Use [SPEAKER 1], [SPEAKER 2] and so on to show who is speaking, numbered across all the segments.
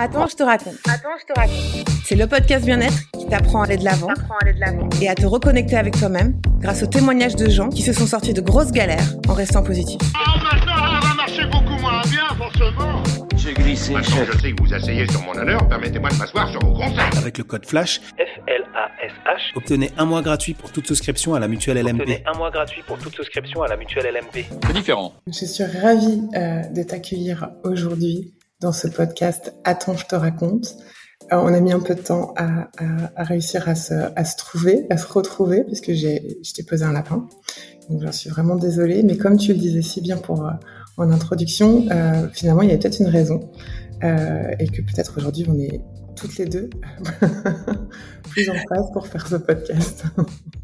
[SPEAKER 1] Attends, je te raconte.
[SPEAKER 2] Attends, je te raconte.
[SPEAKER 1] C'est le podcast bien-être qui t'apprend à aller de l'avant
[SPEAKER 2] Apprends à aller de l'avant.
[SPEAKER 1] et à te reconnecter avec toi-même grâce aux témoignages de gens qui se sont sortis de grosses galères en restant positifs.
[SPEAKER 3] Ah, maintenant, ça va marcher beaucoup moins bien, forcément.
[SPEAKER 4] J'ai glissé,
[SPEAKER 3] Maintenant je sais que vous asseyez sur mon honneur, permettez-moi de m'asseoir sur vos conseils.
[SPEAKER 5] Avec le code FLASH,
[SPEAKER 6] F-L-A-S-H.
[SPEAKER 5] obtenez un mois gratuit pour toute souscription à la mutuelle LMP.
[SPEAKER 6] Obtenez un mois gratuit pour toute souscription à la mutuelle LMP.
[SPEAKER 4] C'est différent.
[SPEAKER 7] Je suis ravie euh, de t'accueillir aujourd'hui dans ce podcast Attends, je te raconte. Euh, on a mis un peu de temps à, à- à réussir à se, à se trouver, à se retrouver, puisque j'ai, je t'ai posé un lapin. Donc j'en suis vraiment désolée, mais comme tu le disais si bien pour euh, en introduction, euh, finalement il y a peut-être une raison euh, et que peut-être aujourd'hui on est toutes les deux plus en phase pour faire ce podcast.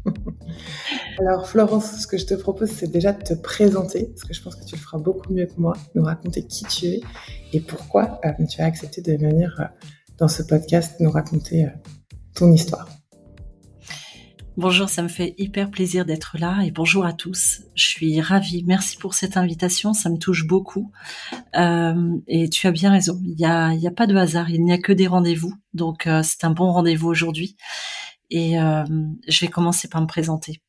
[SPEAKER 7] Alors Florence, ce que je te propose, c'est déjà de te présenter, parce que je pense que tu le feras beaucoup mieux que moi, nous raconter qui tu es et pourquoi euh, tu as accepté de venir euh, dans ce podcast nous raconter euh, ton histoire.
[SPEAKER 8] Bonjour, ça me fait hyper plaisir d'être là et bonjour à tous. Je suis ravie. Merci pour cette invitation, ça me touche beaucoup. Euh, et tu as bien raison, il n'y a, y a pas de hasard, il n'y a que des rendez-vous. Donc euh, c'est un bon rendez-vous aujourd'hui. Et euh, je vais commencer par me présenter.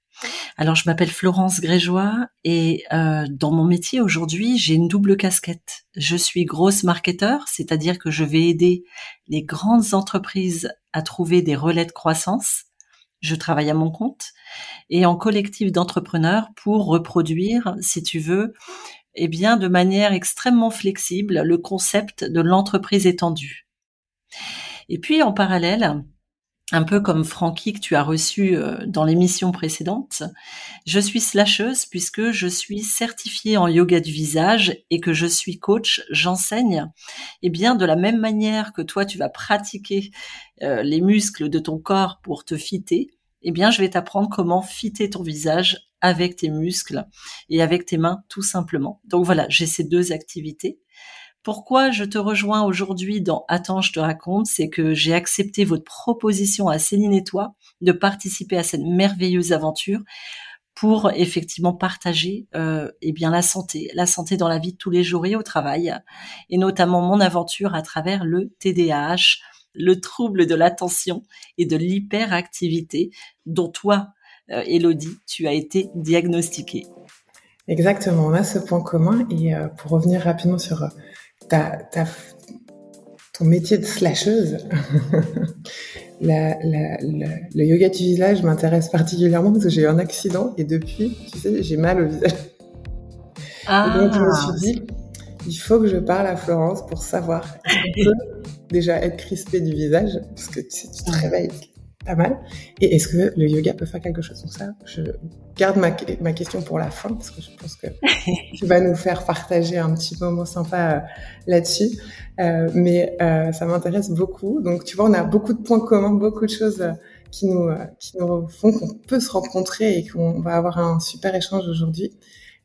[SPEAKER 8] Alors je m'appelle Florence Grégeois et euh, dans mon métier aujourd'hui, j'ai une double casquette. Je suis grosse marketeur, c'est-à-dire que je vais aider les grandes entreprises à trouver des relais de croissance je travaille à mon compte et en collectif d'entrepreneurs pour reproduire, si tu veux, eh bien, de manière extrêmement flexible, le concept de l'entreprise étendue. Et puis, en parallèle, un peu comme Francky que tu as reçu euh, dans l'émission précédente, je suis slasheuse puisque je suis certifiée en yoga du visage et que je suis coach, j'enseigne. Eh bien, de la même manière que toi, tu vas pratiquer euh, les muscles de ton corps pour te fitter, eh bien, je vais t'apprendre comment fitter ton visage avec tes muscles et avec tes mains, tout simplement. Donc voilà, j'ai ces deux activités. Pourquoi je te rejoins aujourd'hui dans Attends, je te raconte, c'est que j'ai accepté votre proposition à Céline et toi de participer à cette merveilleuse aventure pour effectivement partager euh, eh bien la santé, la santé dans la vie de tous les jours et au travail, et notamment mon aventure à travers le TDAH, le trouble de l'attention et de l'hyperactivité dont toi, euh, Elodie, tu as été diagnostiquée.
[SPEAKER 7] Exactement, on a ce point commun et euh, pour revenir rapidement sur euh, ta, ta, ton métier de slasheuse, la, la, la- le yoga du visage m'intéresse particulièrement parce que j'ai eu un accident et depuis, tu sais, j'ai mal au visage. Et donc je me suis dit, il faut que je parle à Florence pour savoir peut déjà être crispé du visage, parce que tu, te réveilles pas mal, et est-ce que le yoga peut faire quelque chose Donc ça, je garde ma, ma question pour la fin, parce que je pense que tu vas nous faire partager un petit moment sympa euh, là-dessus. Euh, mais euh, ça m'intéresse beaucoup. Donc tu vois, on a beaucoup de points communs, beaucoup de choses euh, qui nous, euh, qui nous font qu'on peut se rencontrer et qu'on va avoir un super échange aujourd'hui.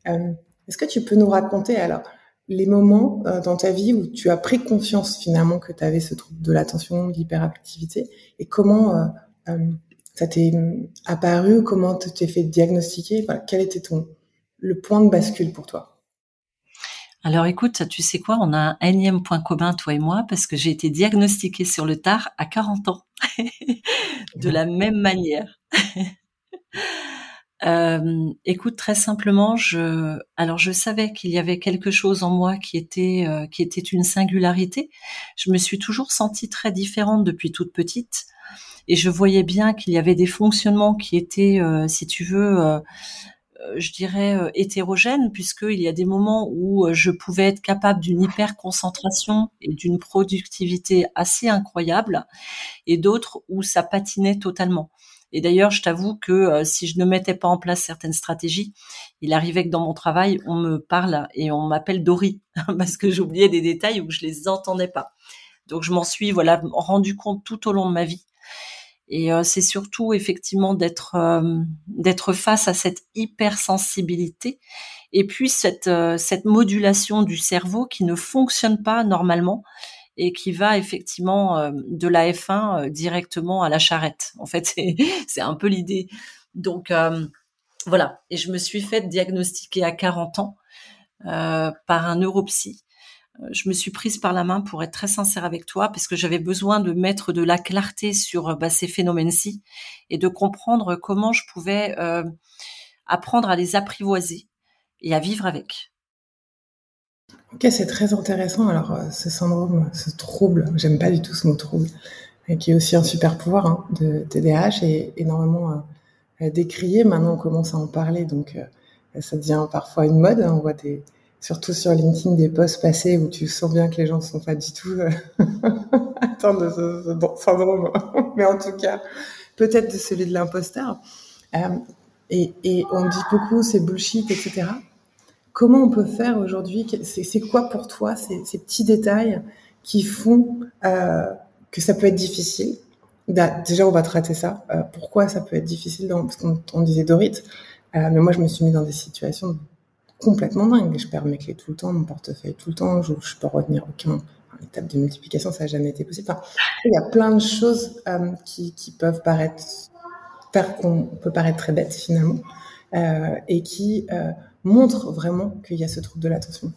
[SPEAKER 7] Euh, Est-ce que tu peux nous raconter alors les moments euh, dans ta vie où tu as pris conscience finalement que tu avais ce trouble de l'attention, de l'hyperactivité et comment euh, euh, ça t'est euh, apparu, comment tu t'es fait diagnostiquer, quel était ton le point de bascule pour toi?
[SPEAKER 8] Alors écoute, tu sais quoi, on a un énième point commun, toi et moi, parce que j'ai été diagnostiquée sur le tard à 40 ans, de la même manière. Euh, écoute, très simplement, je, alors je savais qu'il y avait quelque chose en moi qui était, euh, qui était une singularité. Je me suis toujours sentie très différente depuis toute petite, et je voyais bien qu'il y avait des fonctionnements qui étaient, euh, si tu veux, euh, euh, je dirais euh, hétérogènes, puisqu'il y a des moments où je pouvais être capable d'une hyper concentration et d'une productivité assez incroyable, et d'autres où ça patinait totalement. Et d'ailleurs, je t'avoue que euh, si je ne mettais pas en place certaines stratégies, il arrivait que dans mon travail, on me parle et on m'appelle Dory parce que j'oubliais des détails ou que je les entendais pas. Donc je m'en suis voilà rendu compte tout au long de ma vie. Et euh, c'est surtout effectivement d'être euh, d'être face à cette hypersensibilité et puis cette cette modulation du cerveau qui ne fonctionne pas normalement et qui va effectivement euh, de la F1 euh, directement à la charrette. En fait, c'est un peu l'idée. Donc euh, voilà. Et je me suis fait diagnostiquer à 40 ans par un neuropsy je me suis prise par la main pour être très sincère avec toi, parce que j'avais besoin de mettre de la clarté sur bah, ces phénomènes-ci et de comprendre comment je pouvais apprendre à les apprivoiser et à vivre avec.
[SPEAKER 7] Ok, c'est très intéressant. Alors, euh, ce syndrome, ce trouble, j'aime pas du tout ce mot trouble, qui est aussi un super pouvoir hein, de TDAH et énormément euh, décrié. Maintenant, on commence à en parler, donc ça devient parfois une mode. Hein. on voit surtout sur LinkedIn des posts passés où tu sens bien que les gens ne sont pas du tout euh, atteints de ce, syndrome, mais en tout cas peut-être de celui de l'imposteur. Euh, et, et, on dit beaucoup c'est bullshit, etc. Comment on peut faire aujourd'hui C'est quoi pour toi ces, petits détails qui font euh, que ça peut être difficile? Déjà, on va traiter ça. Euh, pourquoi ça peut être difficile Parce qu'on disait Dorit, euh, mais moi je me suis mis dans des situations complètement dingue. Je perds mes clés tout le temps, mon portefeuille tout le temps, je, je peux retenir aucun. L'étape de multiplication, ça n'a jamais été possible. Il y a plein de choses qui, peuvent paraître, faire qu'on peut paraître très bête finalement, et qui montrent vraiment qu'il y a ce trouble de l'attention.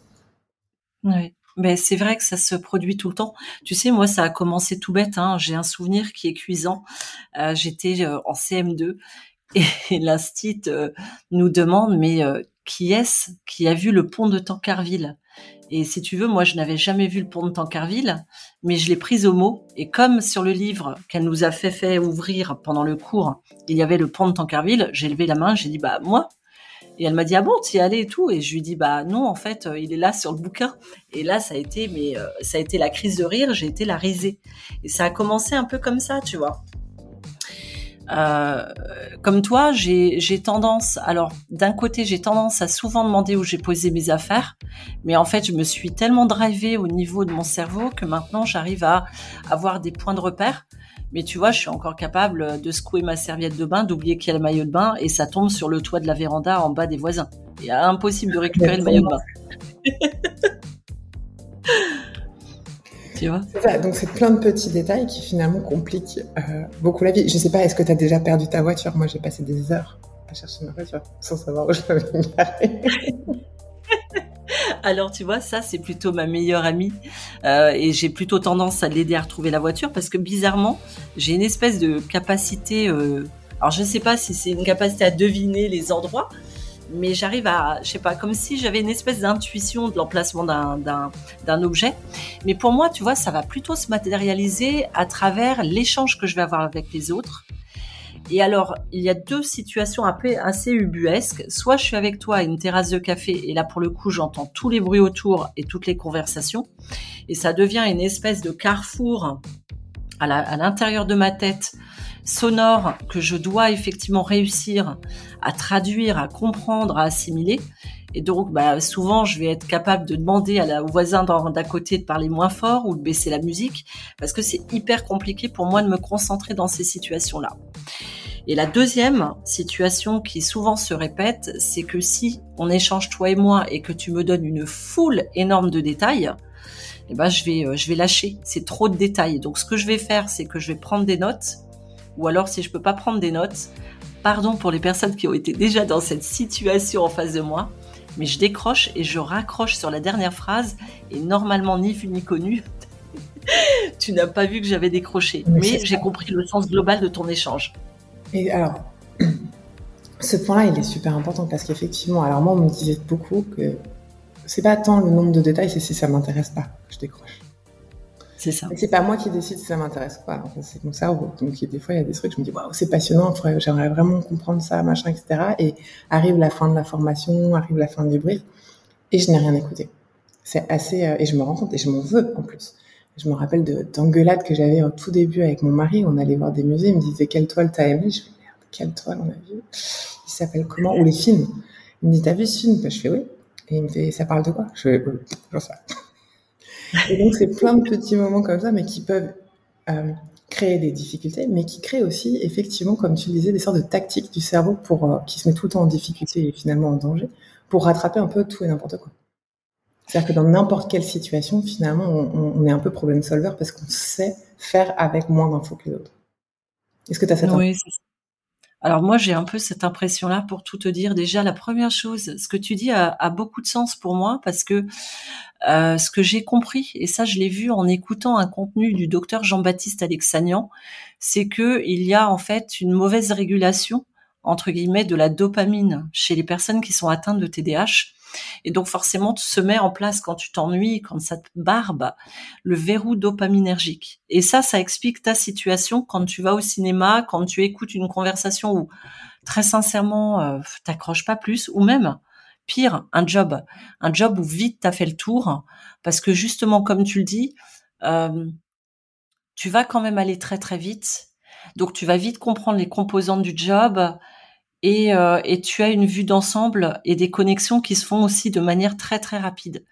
[SPEAKER 8] Oui. Mais c'est vrai que ça se produit tout le temps. Tu sais, moi, ça a commencé tout bête. Hein. J'ai un souvenir qui est cuisant. Euh, J'étais euh, en CM2 et l'instit euh, nous demande, mais qui est-ce qui a vu le pont de Tancarville? Et si tu veux, moi, je n'avais jamais vu le pont de Tancarville, mais je l'ai prise au mot. Et comme sur le livre qu'elle nous a fait, fait ouvrir pendant le cours, il y avait le pont de Tancarville, j'ai levé la main, j'ai dit, bah, moi. Et elle m'a dit, ah bon, tu y allais et tout? Et je lui dis, bah, non, en fait, il est là sur le bouquin. Et là, ça a été, mais, euh, ça a été la crise de rire, j'ai été la risée. Et ça a commencé un peu comme ça, tu vois. Euh, comme toi, j'ai tendance, alors d'un côté, j'ai tendance à souvent demander où j'ai posé mes affaires, mais en fait, je me suis tellement drivée au niveau de mon cerveau que maintenant, j'arrive à avoir des points de repère. Mais tu vois, je suis encore capable de secouer ma serviette de bain, d'oublier qu'il y a le maillot de bain, et ça tombe sur le toit de la véranda en bas des voisins. Il est impossible de récupérer le maillot de bain.
[SPEAKER 7] Donc c'est plein de petits détails qui finalement compliquent euh, beaucoup la vie. Je sais pas, est-ce que tu as déjà perdu ta voiture? Moi j'ai passé des heures à chercher ma voiture sans savoir où je l'avais garée.
[SPEAKER 8] Alors tu vois, ça c'est plutôt ma meilleure amie euh, et j'ai plutôt tendance à l'aider à retrouver la voiture parce que bizarrement j'ai une espèce de capacité. Euh, alors je ne sais pas si c'est une capacité à deviner les endroits, mais j'arrive à, je sais pas, comme si j'avais une espèce d'intuition de l'emplacement d'un objet. Mais pour moi, tu vois, ça va plutôt se matérialiser à travers l'échange que je vais avoir avec les autres. Et alors, il y a deux situations assez ubuesques. Soit je suis avec toi à une terrasse de café et là, pour le coup, j'entends tous les bruits autour et toutes les conversations. Et ça devient une espèce de carrefour à l'intérieur de ma tête sonore que je dois effectivement réussir à traduire, à comprendre, à assimiler. Et donc, bah, souvent, je vais être capable de demander à la, au voisin d'à côté de parler moins fort ou de baisser la musique, parce que c'est hyper compliqué pour moi de me concentrer dans ces situations-là. Et la deuxième situation qui souvent se répète, c'est que si on échange toi et moi et que tu me donnes une foule énorme de détails, eh ben je vais euh, je vais lâcher. C'est trop de détails. Donc ce que je vais faire, c'est que je vais prendre des notes ou alors si je peux pas prendre des notes, pardon pour les personnes qui ont été déjà dans cette situation en face de moi, mais je décroche et je raccroche sur la dernière phrase et normalement ni vu ni connu, tu n'as pas vu que j'avais décroché, mais, j'ai compris le sens global de ton échange.
[SPEAKER 7] Et alors, ce point-là, il est super important parce qu'effectivement, alors moi, on me disait beaucoup que c'est pas tant le nombre de détails, c'est si ça m'intéresse pas, je décroche.
[SPEAKER 8] C'est ça.
[SPEAKER 7] C'est pas moi qui décide si ça m'intéresse ou pas. C'est mon cerveau. Donc, des fois, il y a des trucs, je me dis, waouh, c'est passionnant, j'aimerais vraiment comprendre ça, machin, etc. Et arrive la fin de la formation, arrive la fin du brief, et je n'ai rien écouté. C'est assez, euh, et je me rends compte, et je m'en veux, en plus. Je me rappelle d'engueulades que j'avais au tout début avec mon mari. On allait voir des musées, il me disait, quelle toile t'as aimé? Je fais, merde, quelle toile on a vu? Il s'appelle comment? Ou les films. Il me dit, t'as vu ce film? je fais oui. Et il me dit, ça parle de quoi? Je fais, euh, j'en sais et donc, c'est plein de petits moments comme ça, mais qui peuvent euh, créer des difficultés, mais qui créent aussi, effectivement, comme tu le disais, des sortes de tactiques du cerveau pour euh, qui se met tout le temps en difficulté et finalement en danger, pour rattraper un peu tout et n'importe quoi. C'est-à-dire que dans n'importe quelle situation, finalement, on, on, est un peu problème solver parce qu'on sait faire avec moins d'infos que les autres. Est-ce que tu as cette
[SPEAKER 8] Oui, Alors moi, j'ai un peu cette impression-là pour tout te dire. Déjà, la première chose, ce que tu dis a, beaucoup de sens pour moi parce que euh, ce que j'ai compris, et ça je l'ai vu en écoutant un contenu du docteur Jean-Baptiste Alexanian, c'est que il y a en fait une mauvaise régulation entre guillemets de la dopamine chez les personnes qui sont atteintes de TDAH. Et donc forcément, tu se met en place quand tu t'ennuies, quand ça te barbe, le verrou dopaminergique. Et ça, ça explique ta situation quand tu vas au cinéma, quand tu écoutes une conversation où très sincèrement, euh, t'accroches pas plus, ou même pire, un job, un job où vite t'as fait le tour, parce que justement, comme tu le dis, euh, tu vas quand même aller très très vite. Donc tu vas vite comprendre les composantes du job et, euh, et tu as une vue d'ensemble et des connexions qui se font aussi de manière très très rapide.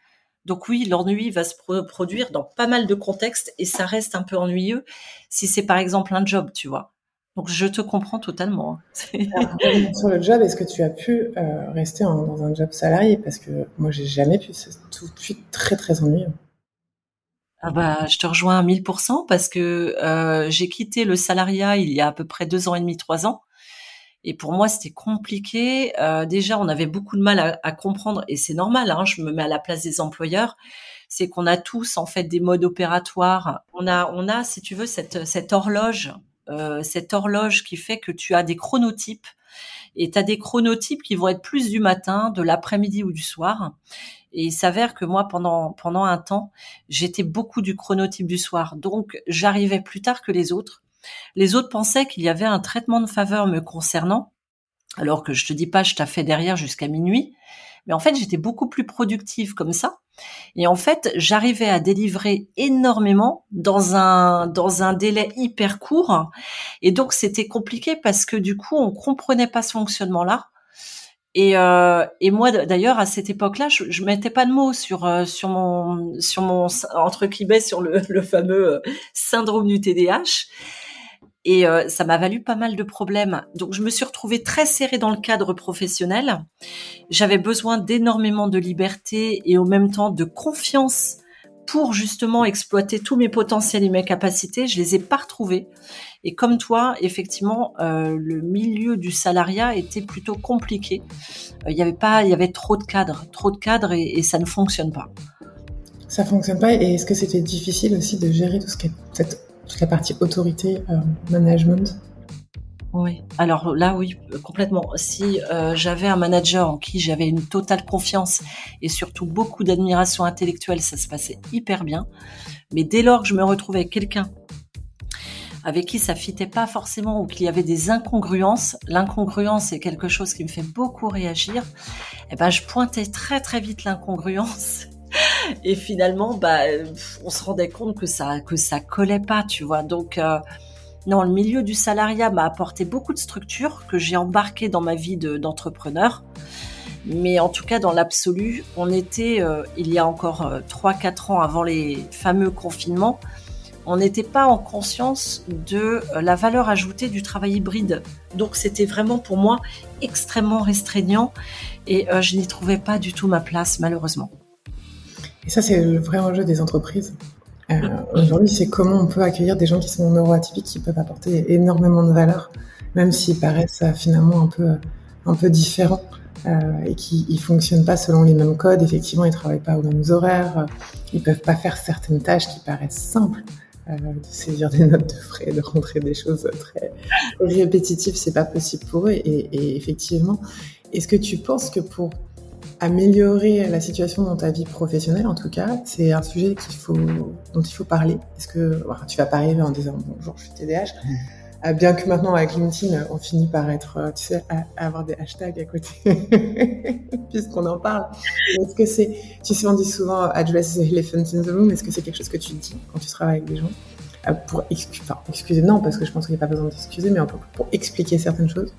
[SPEAKER 8] Donc oui, l'ennui va se produire dans pas mal de contextes et ça reste un peu ennuyeux si c'est par exemple un job, tu vois. Donc je te comprends totalement.
[SPEAKER 7] sur le job, est-ce que tu as pu euh, rester en, dans un job salarié? Parce que moi, j'ai jamais pu. C'est tout de suite très très ennuyeux.
[SPEAKER 8] Ah bah, je te rejoins à 1000% parce que euh, j'ai quitté le salariat il y a à peu près deux ans et demi, trois ans. Et pour moi, c'était compliqué. Euh, déjà, on avait beaucoup de mal à, comprendre, et c'est normal. Hein, je me mets à la place des employeurs. C'est qu'on a tous en fait des modes opératoires. On a, on a, si tu veux, cette cette horloge euh, cette horloge qui fait que tu as des chronotypes et tu as des chronotypes qui vont être plus du matin, de l'après-midi ou du soir. Et il s'avère que moi, pendant, pendant un temps, j'étais beaucoup du chronotype du soir. Donc, j'arrivais plus tard que les autres. Les autres pensaient qu'il y avait un traitement de faveur me concernant, alors que je te dis pas, je fait derrière jusqu'à minuit. Mais en fait, j'étais beaucoup plus productive comme ça. Et en fait, j'arrivais à délivrer énormément dans un dans un délai hyper court. Et donc, c'était compliqué parce que du coup, on comprenait pas ce fonctionnement-là. Et, euh, et moi, d'ailleurs, à cette époque-là, je, mettais pas de mots sur euh, sur mon sur mon entre sur le, le fameux euh, syndrome du TDAH. Et euh, ça m'a valu pas mal de problèmes. Donc je me suis retrouvée très serrée dans le cadre professionnel. J'avais besoin d'énormément de liberté et en même temps de confiance pour justement exploiter tous mes potentiels et mes capacités. Je les ai pas retrouvés. Et comme toi, effectivement, euh, le milieu du salariat était plutôt compliqué. Euh, il y avait pas, il y avait trop de cadres, trop de cadres et, ça ne fonctionne pas.
[SPEAKER 7] Ça fonctionne pas. Et est-ce que c'était difficile aussi de gérer tout ce qui est cette toute la partie autorité, euh, management
[SPEAKER 8] oui, alors là oui, complètement. Si euh, j'avais un manager en qui j'avais une totale confiance et surtout beaucoup d'admiration intellectuelle, ça se passait hyper bien. Mais dès lors que je me retrouvais avec quelqu'un avec qui ça fitait pas forcément ou qu'il y avait des incongruences, l'incongruence est quelque chose qui me fait beaucoup réagir. Eh ben je pointais très très vite l'incongruence et finalement, bah, on se rendait compte que ça que ça collait pas, tu vois. Donc euh, non, le milieu du salariat m'a apporté beaucoup de structures que j'ai embarquées dans ma vie d'entrepreneur. Mais en tout cas, dans l'absolu, on était, euh, il y a encore euh, 3-4 ans avant les fameux confinements, on n'était pas en conscience de euh, la valeur ajoutée du travail hybride. Donc c'était vraiment pour moi extrêmement restreignant et euh, je n'y trouvais pas du tout ma place, malheureusement.
[SPEAKER 7] Et ça, c'est le vrai enjeu des entreprises. Euh, Aujourd'hui, c'est comment on peut accueillir des gens qui sont neuroatypiques, qui peuvent apporter énormément de valeur, même s'ils paraissent euh, finalement un peu, un peu différents euh, et qui ne fonctionnent pas selon les mêmes codes. Effectivement, ils travaillent pas aux mêmes horaires, ils peuvent pas faire certaines tâches qui paraissent simples. Euh, de saisir des notes de frais, de rentrer des choses très répétitives, c'est pas possible pour eux. Et, et effectivement, est-ce que tu penses que pour améliorer la situation dans ta vie professionnelle, en tout cas, c'est un sujet qu'il faut, dont il faut parler. Est-ce que tu vas pas arriver en disant bonjour, je suis TDAH, mmh. euh, bien que maintenant avec LinkedIn, on finit par être, euh, tu sais, à, avoir des hashtags à côté, puisqu'on en parle. Est-ce que c'est, tu sais, on dit souvent address the elephant in the room. Est-ce que c'est quelque chose que tu dis quand tu travailles avec des gens? Euh, pour excuser, enfin, excuser, non, parce que je pense qu'il n'y a pas besoin d'excuser, mais pour, pour expliquer certaines choses.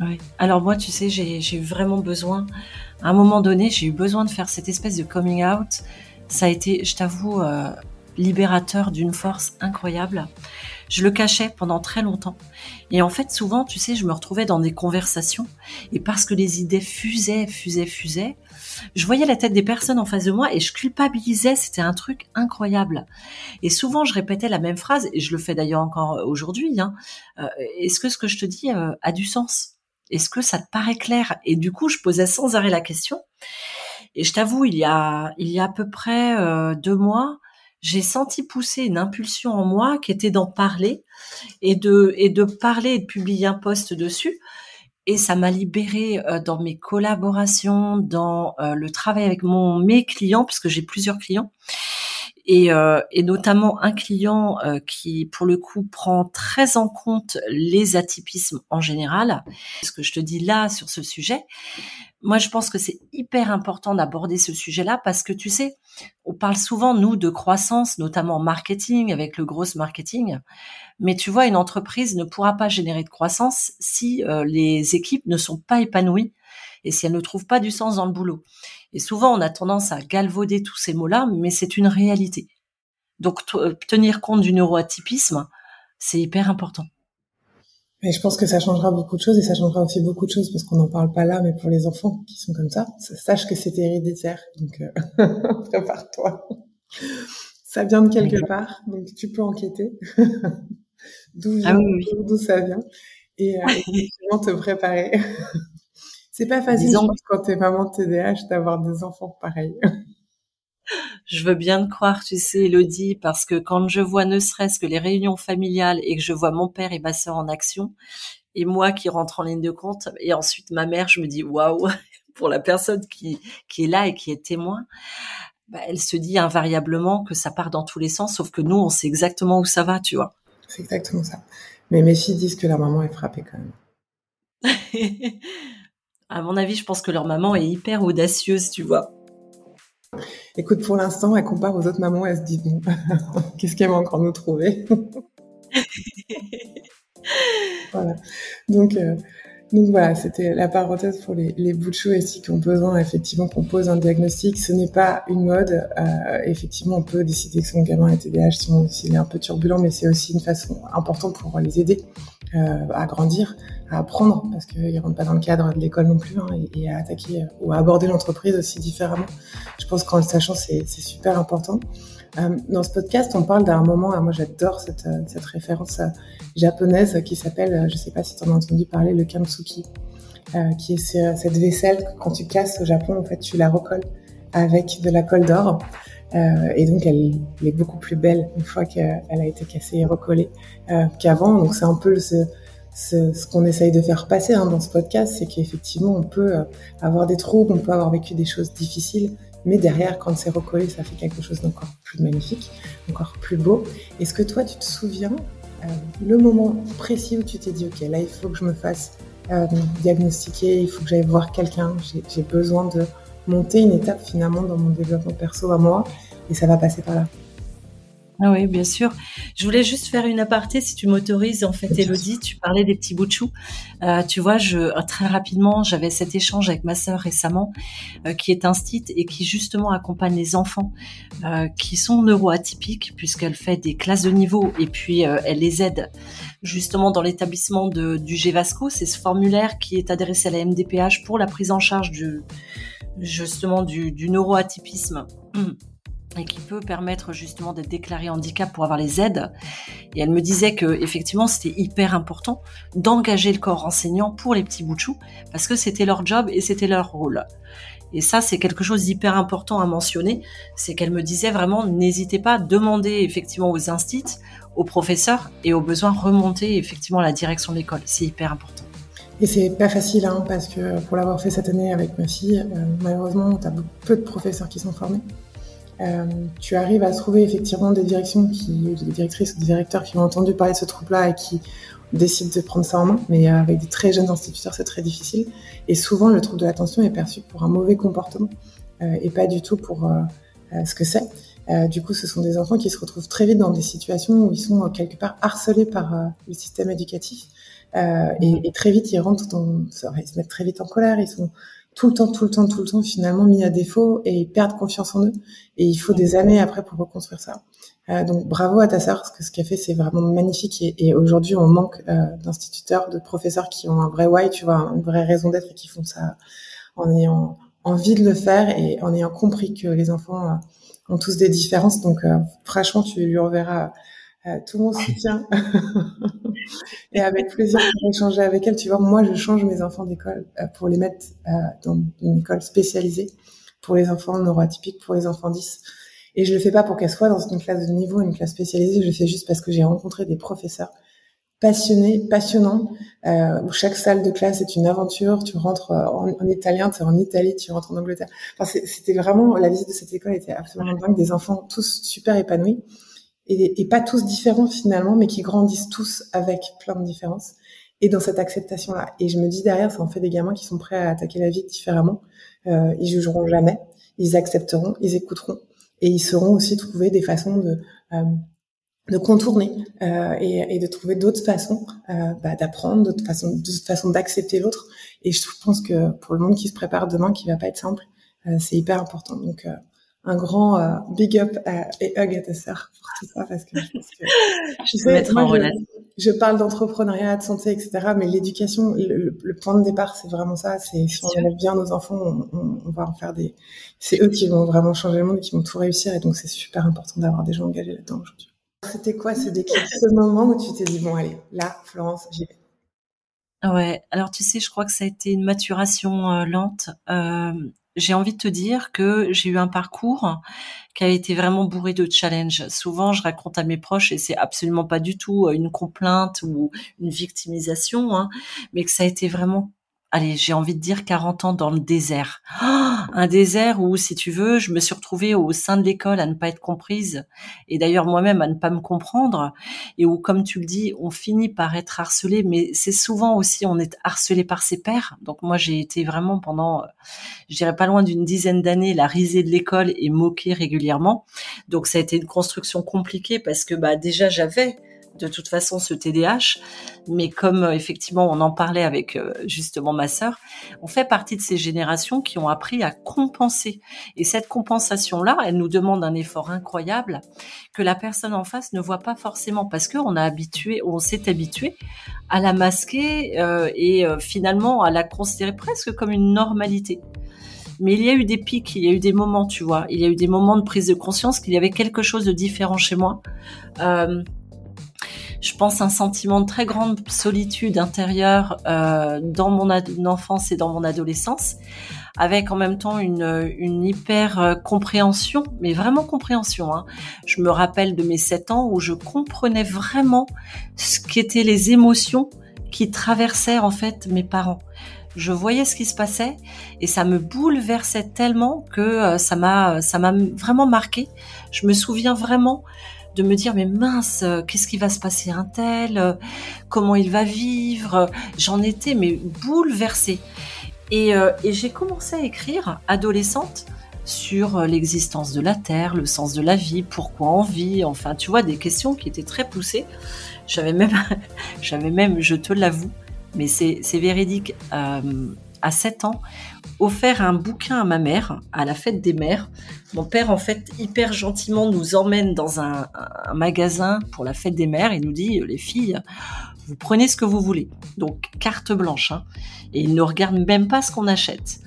[SPEAKER 8] Oui. Alors moi, tu sais, j'ai eu vraiment besoin, à un moment donné, j'ai eu besoin de faire cette espèce de coming out. Ça a été, je t'avoue, euh, libérateur d'une force incroyable. Je le cachais pendant très longtemps. Et en fait, souvent, tu sais, je me retrouvais dans des conversations et parce que les idées fusaient, fusaient, fusaient, je voyais la tête des personnes en face de moi et je culpabilisais. C'était un truc incroyable. Et souvent, je répétais la même phrase et je le fais d'ailleurs encore aujourd'hui. Hein. Euh, est-ce que ce que je te dis euh, a du sens? Est-ce que ça te paraît clair? Et du coup, je posais sans arrêt la question. Et je t'avoue, il y a, il y a à peu près euh, deux mois, j'ai senti pousser une impulsion en moi qui était d'en parler et de et de parler et de publier un post dessus. Et ça m'a libérée euh, dans mes collaborations, dans euh, le travail avec mes clients, puisque j'ai plusieurs clients. Et, euh, et, notamment un client qui, pour le coup, prend très en compte les atypismes en général. Ce que je te dis là sur ce sujet, moi, je pense que c'est hyper important d'aborder ce sujet-là parce que tu sais, on parle souvent, nous, de croissance, notamment en marketing, avec le gros marketing. Mais tu vois, une entreprise ne pourra pas générer de croissance si euh, les équipes ne sont pas épanouies et si elles ne trouvent pas du sens dans le boulot. Et souvent, on a tendance à galvauder tous ces mots-là, mais c'est une réalité. Donc, euh, tenir compte du neuroatypisme, c'est hyper important.
[SPEAKER 7] Mais je pense que ça changera beaucoup de choses et ça changera aussi beaucoup de choses parce qu'on n'en parle pas là, mais pour les enfants qui sont comme ça, sache que c'est héréditaire. Donc, euh, prépare-toi. Ça vient de quelque part, donc tu peux enquêter d'où ah d'où ça vient et euh, te préparer. c'est pas facile Disons... quand t'es maman TDAH d'avoir des enfants pareils
[SPEAKER 8] je veux bien te croire, tu sais, Elodie, parce que quand je vois ne serait-ce que les réunions familiales et que je vois mon père et ma sœur en action, et moi qui rentre en ligne de compte, et ensuite ma mère, je me dis waouh, pour la personne qui, qui est là et qui est témoin, bah, elle se dit invariablement que ça part dans tous les sens, sauf que nous, on sait exactement où ça va, tu vois.
[SPEAKER 7] C'est exactement ça. Mais mes filles disent que leur maman est frappée quand même.
[SPEAKER 8] à mon avis, je pense que leur maman est hyper audacieuse, tu vois.
[SPEAKER 7] Écoute, pour l'instant, elle compare aux autres mamans, elle se dit, bon, qu'est-ce qu'elle va encore nous trouver Voilà. Donc, euh, donc voilà, c'était la parenthèse pour les, les bouts de chou ici qui ont besoin effectivement qu'on pose un diagnostic. Ce n'est pas une mode. Euh, effectivement, on peut décider que son gamin est TDAH s'il est un peu turbulent, mais c'est aussi une façon importante pour les aider euh, à grandir, à apprendre, parce qu'ils ne rentrent pas dans le cadre de l'école non plus, hein, et, à attaquer ou à aborder l'entreprise aussi différemment. Je pense qu'en le sachant, c'est super important. Euh, dans ce podcast, on parle d'un moment, moi j'adore cette, euh, référence euh, japonaise qui s'appelle, je sais pas si tu en as entendu parler, le kamsuki, qui est cette vaisselle que quand tu casses au Japon, en fait, tu la recolles avec de la colle d'or. Et donc, elle, est beaucoup plus belle une fois qu'elle a été cassée et recollée qu'avant. Donc, c'est un peu ce, qu'on essaye de faire passer hein, dans ce podcast, c'est qu'effectivement, on peut avoir des troubles, on peut avoir vécu des choses difficiles, mais derrière, quand c'est recollé, ça fait quelque chose d'encore plus magnifique, encore plus beau. Est-ce que toi, tu te souviens euh, le moment précis où tu t'es dit, OK, là, il faut que je me fasse euh, diagnostiquer, il faut que j'aille voir quelqu'un, j'ai besoin de monter une étape finalement dans mon développement perso à moi, et ça va passer par là.
[SPEAKER 8] Ah oui, bien sûr. Je voulais juste faire une aparté, si tu m'autorises. En fait, Elodie, tu parlais des petits bouts de chou. Euh, tu vois, je très rapidement, j'avais cet échange avec ma sœur récemment, euh, qui est instite et qui justement accompagne les enfants euh, qui sont neuroatypiques, puisqu'elle fait des classes de niveau et puis elle les aide justement dans l'établissement du GVASCO. C'est ce formulaire qui est adressé à la MDPH pour la prise en charge du justement du, du neuroatypisme et qui peut permettre justement d'être déclaré handicap pour avoir les aides. Et elle me disait que effectivement c'était hyper important d'engager le corps enseignant pour les petits bouts de chou parce que c'était leur job et c'était leur rôle. Et ça, c'est quelque chose d'hyper important à mentionner. C'est qu'elle me disait vraiment, n'hésitez pas à demander effectivement aux instits, aux professeurs et aux besoins remonter effectivement à la direction de l'école. C'est hyper important.
[SPEAKER 7] Et c'est pas facile, hein, parce que pour l'avoir fait cette année avec ma fille, euh, malheureusement, tu as peu de professeurs qui sont formés. Euh, tu arrives à trouver effectivement des directions qui, des directrices ou des directeurs qui ont entendu parler de ce trouble-là et qui décident de prendre ça en main. Mais euh, avec des très jeunes instituteurs, c'est très difficile. Et souvent, le trouble de l'attention est perçu pour un mauvais comportement euh, et pas du tout pour ce que c'est. du coup, ce sont des enfants qui se retrouvent très vite dans des situations où ils sont quelque part harcelés par le système éducatif. Et, et, très vite, ils rentrent dans, ils se mettent très vite en colère, ils sont tout le temps, tout le temps, tout le temps finalement mis à défaut et ils perdent confiance en eux. Et il faut des années après pour reconstruire ça. Euh, donc bravo à ta sœur, parce que ce qu'elle fait c'est vraiment magnifique. Et, et aujourd'hui on manque euh, d'instituteurs, de professeurs qui ont un vrai why, tu vois, une vraie raison d'être et qui font ça en ayant envie de le faire et en ayant compris que les enfants euh, ont tous des différences. Donc euh, franchement tu lui reverras euh, tout mon soutien et avec plaisir pour échanger avec elle. Tu vois, moi, je change mes enfants d'école euh, pour les mettre euh, dans une école spécialisée pour les enfants neuroatypiques, pour les enfants 10. Et je le fais pas pour qu'elle soit dans une classe de niveau, une classe spécialisée. Je le fais juste parce que j'ai rencontré des professeurs passionnés, passionnants, euh, où chaque salle de classe est une aventure. Tu rentres en, en italien, tu es en Italie, tu rentres en Angleterre. Enfin, c'était vraiment la visite de cette école était absolument dingue. Des enfants tous super épanouis et, et, pas tous différents finalement, mais qui grandissent tous avec plein de différences et dans cette acceptation-là. Et je me dis derrière, ça en fait des gamins qui sont prêts à attaquer la vie différemment. Euh, ils jugeront jamais, ils accepteront, ils écouteront et ils sauront aussi trouver des façons de euh, de contourner euh, et, et, de trouver d'autres façons euh, bah, d'apprendre, d'autres façons, d'autres façons d'accepter l'autre. Et je pense que pour le monde qui se prépare demain, qui va pas être simple, euh, c'est hyper important. Donc euh, un grand euh, big up et hug à ta sœur pour tout ça parce que je pense que
[SPEAKER 8] je, sais, moi, je,
[SPEAKER 7] je, parle d'entrepreneuriat, de santé, etc. Mais l'éducation, le, le, point de départ, c'est vraiment ça. C'est si on élève bien nos enfants, on, on, on, va en faire des. C'est eux qui vont vraiment changer le monde et qui vont tout réussir. Et donc c'est super important d'avoir des gens engagés là-dedans aujourd'hui. C'était quoi ce déclic, ce moment où tu t'es dit bon allez, là, Florence, j'y vais?
[SPEAKER 8] Ouais, alors tu sais, je crois que ça a été une maturation euh, lente. Euh, j'ai envie de te dire que j'ai eu un parcours qui a été vraiment bourré de challenges. Souvent, je raconte à mes proches, et c'est absolument pas du tout une complainte ou une victimisation, hein, mais que ça a été vraiment allez, j'ai envie de dire 40 ans dans le désert. Oh, un désert où, si tu veux, je me suis retrouvée au sein de l'école à ne pas être comprise et d'ailleurs moi-même à ne pas me comprendre et où, comme tu le dis, on finit par être harcelé, mais c'est souvent aussi on est harcelé par ses pairs. Donc moi, j'ai été vraiment pendant, je dirais pas loin d'une dizaine d'années, la risée de l'école et moquée régulièrement. Donc ça a été une construction compliquée parce que bah déjà j'avais de toute façon ce TDAH, mais comme euh, effectivement on en parlait avec euh, justement ma sœur, on fait partie de ces générations qui ont appris à compenser. Et cette compensation-là, elle nous demande un effort incroyable que la personne en face ne voit pas forcément parce qu'on a habitué, on s'est habitué à la masquer euh, et euh, finalement à la considérer presque comme une normalité. Mais il y a eu des pics, il y a eu des moments, tu vois, il y a eu des moments de prise de conscience qu'il y avait quelque chose de différent chez moi. Euh, je pense, un sentiment de très grande solitude intérieure euh, dans mon enfance et dans mon adolescence, avec en même temps une, une hyper euh, compréhension, mais vraiment compréhension. Hein. Je me rappelle de mes sept ans où je comprenais vraiment ce qu'étaient les émotions qui traversaient en fait mes parents. Je voyais ce qui se passait et ça me bouleversait tellement que euh, ça m'a ça m'a vraiment marqué. Je me souviens vraiment de me dire mais mince, euh, qu'est-ce qui va se passer un tel, euh, comment il va vivre. J'en étais mais bouleversée. Et, euh, et j'ai commencé à écrire, adolescente, sur l'existence de la Terre, le sens de la vie, pourquoi on vit, enfin tu vois, des questions qui étaient très poussées. J'avais même, j'avais même, je te l'avoue, mais c'est véridique, euh, à 7 ans, offert un bouquin à ma mère à la fête des mères. Mon père, en fait, hyper gentiment nous emmène dans un, magasin pour la fête des mères et nous dit, les filles, vous prenez ce que vous voulez. Donc, carte blanche. Hein. Et il ne regarde même pas ce qu'on achète.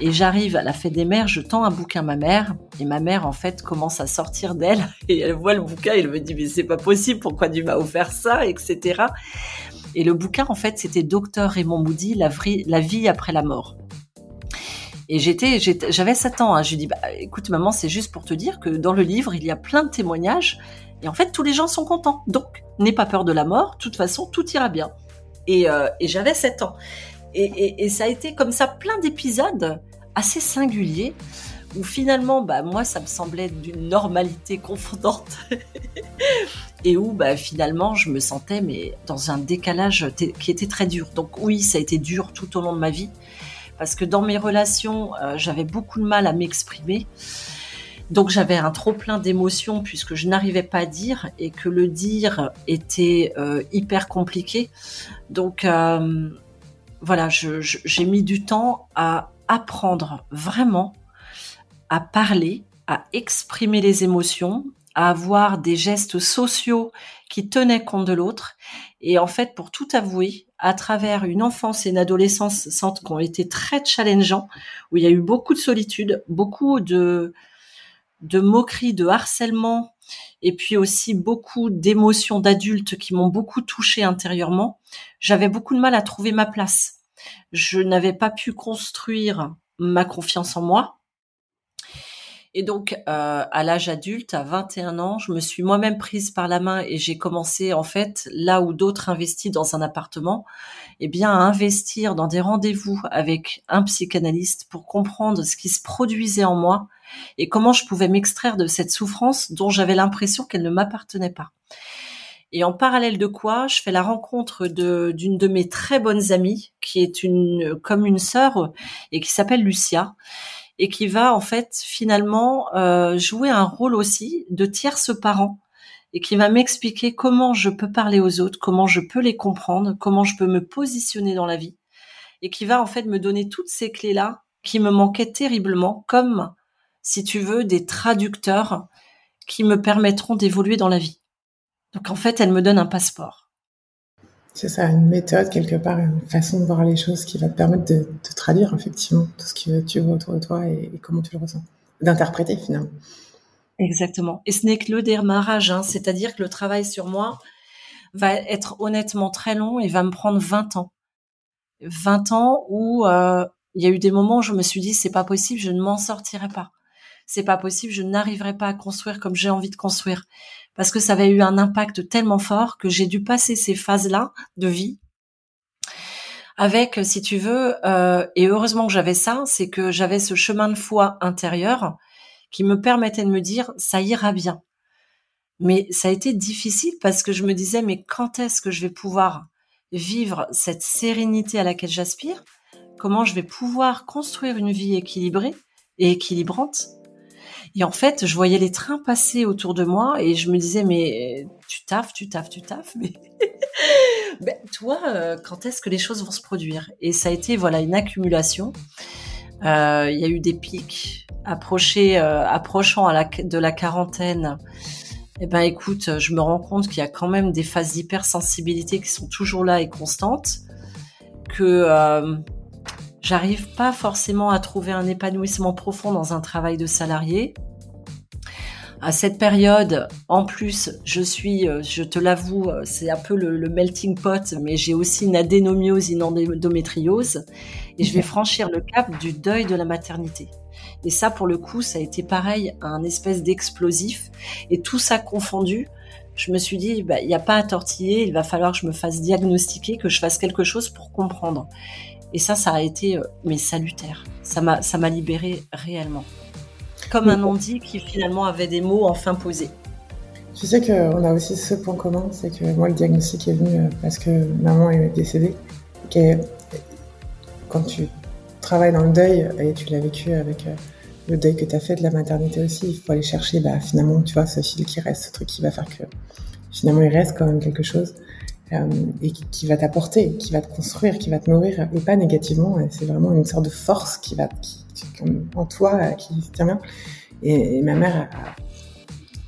[SPEAKER 8] Et j'arrive à la fête des mères, je tends un bouquin à ma mère, et ma mère, en fait, commence à sortir d'elle, et elle voit le bouquin, et elle me dit, mais c'est pas possible, pourquoi tu m'as offert ça, etc. Et le bouquin, en fait, c'était Docteur Raymond Moody, la vie après la mort. Et j'étais, j'avais 7 ans. Hein. Je lui dis, bah, écoute, maman, c'est juste pour te dire que dans le livre, il y a plein de témoignages. Et en fait, tous les gens sont contents. Donc, n'aie pas peur de la mort. De toute façon, tout ira bien. Et, euh, et j'avais 7 ans. Et, et, et, ça a été comme ça plein d'épisodes assez singuliers où finalement, bah, moi, ça me semblait d'une normalité confondante. et où, bah, finalement, je me sentais, mais dans un décalage qui était très dur. Donc oui, ça a été dur tout au long de ma vie. Parce que dans mes relations, euh, j'avais beaucoup de mal à m'exprimer. Donc j'avais un trop plein d'émotions puisque je n'arrivais pas à dire et que le dire était euh, hyper compliqué. Donc euh, voilà, j'ai mis du temps à apprendre vraiment à parler, à exprimer les émotions, à avoir des gestes sociaux qui tenaient compte de l'autre. Et en fait, pour tout avouer, à travers une enfance et une adolescence qui ont été très challengeants, où il y a eu beaucoup de solitude, beaucoup de, de moqueries, de harcèlement, et puis aussi beaucoup d'émotions d'adultes qui m'ont beaucoup touché intérieurement, j'avais beaucoup de mal à trouver ma place. Je n'avais pas pu construire ma confiance en moi. Et donc, euh, à l'âge adulte, à 21 ans, je me suis moi-même prise par la main et j'ai commencé, en fait, là où d'autres investissent dans un appartement, eh bien, à investir dans des rendez-vous avec un psychanalyste pour comprendre ce qui se produisait en moi et comment je pouvais m'extraire de cette souffrance dont j'avais l'impression qu'elle ne m'appartenait pas. Et en parallèle de quoi, je fais la rencontre d'une de, mes très bonnes amies, qui est une comme une sœur et qui s'appelle Lucia, et qui va en fait finalement euh, jouer un rôle aussi de tierce parent et qui va m'expliquer comment je peux parler aux autres, comment je peux les comprendre, comment je peux me positionner dans la vie, et qui va en fait me donner toutes ces clés là qui me manquaient terriblement, comme si tu veux, des traducteurs qui me permettront d'évoluer dans la vie. Donc en fait, elle me donne un passeport.
[SPEAKER 7] C'est ça, une méthode quelque part, une façon de voir les choses qui va te permettre de, traduire effectivement tout ce que tu vois autour de toi et, comment tu le ressens, d'interpréter finalement.
[SPEAKER 8] Exactement. Et ce n'est que le démarrage, hein. c'est-à-dire que le travail sur moi va être honnêtement très long et va me prendre 20 ans. 20 ans où euh, il y a eu des moments où je me suis dit c'est pas possible, je ne m'en sortirai pas c'est pas possible, je n'arriverai pas à construire comme j'ai envie de construire. Parce que ça avait eu un impact tellement fort que j'ai dû passer ces phases-là de vie avec, si tu veux, euh, et heureusement que j'avais ça, c'est que j'avais ce chemin de foi intérieur qui me permettait de me dire, ça ira bien. Mais ça a été difficile parce que je me disais, mais quand est-ce que je vais pouvoir vivre cette sérénité à laquelle j'aspire? Comment je vais pouvoir construire une vie équilibrée et équilibrante? Et en fait, je voyais les trains passer autour de moi et je me disais, mais tu taffes, tu taffes, tu taffes, mais ben, toi, euh, quand est-ce que les choses vont se produire? Et ça a été voilà une accumulation. Euh, il y a eu des pics approchés, euh, approchant à la, de la quarantaine. Eh ben, écoute, je me rends compte qu'il y a quand même des phases d'hypersensibilité qui sont toujours là et constantes, que J'arrive pas forcément à trouver un épanouissement profond dans un travail de salarié. À cette période, en plus, je suis, euh, je te l'avoue, euh, c'est un peu le, melting pot, mais j'ai aussi une adénomiose, une endométriose, et je vais franchir le cap du deuil de la maternité. Et ça, pour le coup, ça a été pareil, un espèce d'explosif. Et tout ça confondu, je me suis dit, bah, il n'y a pas à tortiller, il va falloir que je me fasse diagnostiquer, que je fasse quelque chose pour comprendre. Et ça, ça a été euh, mais salutaire. Ça m'a ça m'a libéré réellement. Comme un non-dit qui finalement avait des mots enfin posés.
[SPEAKER 7] Tu sais qu'on a aussi ce point commun, c'est que moi le diagnostic est venu euh, parce que maman est décédée. quand tu travailles dans le deuil et tu l'as vécu avec euh, le deuil que tu as fait de la maternité aussi, il faut aller chercher bah, finalement, tu vois, ce fil qui reste, ce truc qui va faire que finalement il reste quand même quelque chose. Euh, et qui, va t'apporter, qui va te construire, qui va te nourrir, et pas négativement. C'est vraiment une sorte de force qui va, qui, en toi, euh, qui tient bien. Et, ma mère a,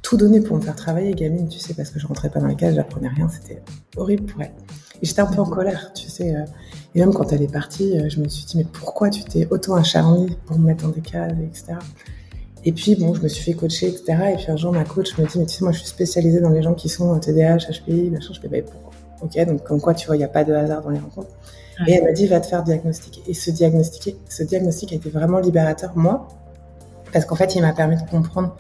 [SPEAKER 7] tout donné pour me faire travailler, gamine, tu sais, parce que je rentrais pas dans les cases, j'apprenais rien, c'était horrible pour elle. Et j'étais un peu en colère, tu sais. Euh, et même quand elle est partie, je me suis dit, mais pourquoi tu t'es autant acharnée pour me mettre dans des cases, etc. Et puis, bon, je me suis fait coacher, etc. Et puis un jour, ma coach me dit, mais tu sais, moi, je suis spécialisée dans les gens qui sont TDAH, HPI, machin. Je fais, bah, pourquoi? Ok, donc comme quoi, tu vois, il n'y a pas de hasard dans les rencontres. Et elle m'a dit, va te faire diagnostiquer. Et ce, diagnostiquer, ce diagnostic a été vraiment libérateur, moi, parce qu'en fait, il m'a permis de comprendre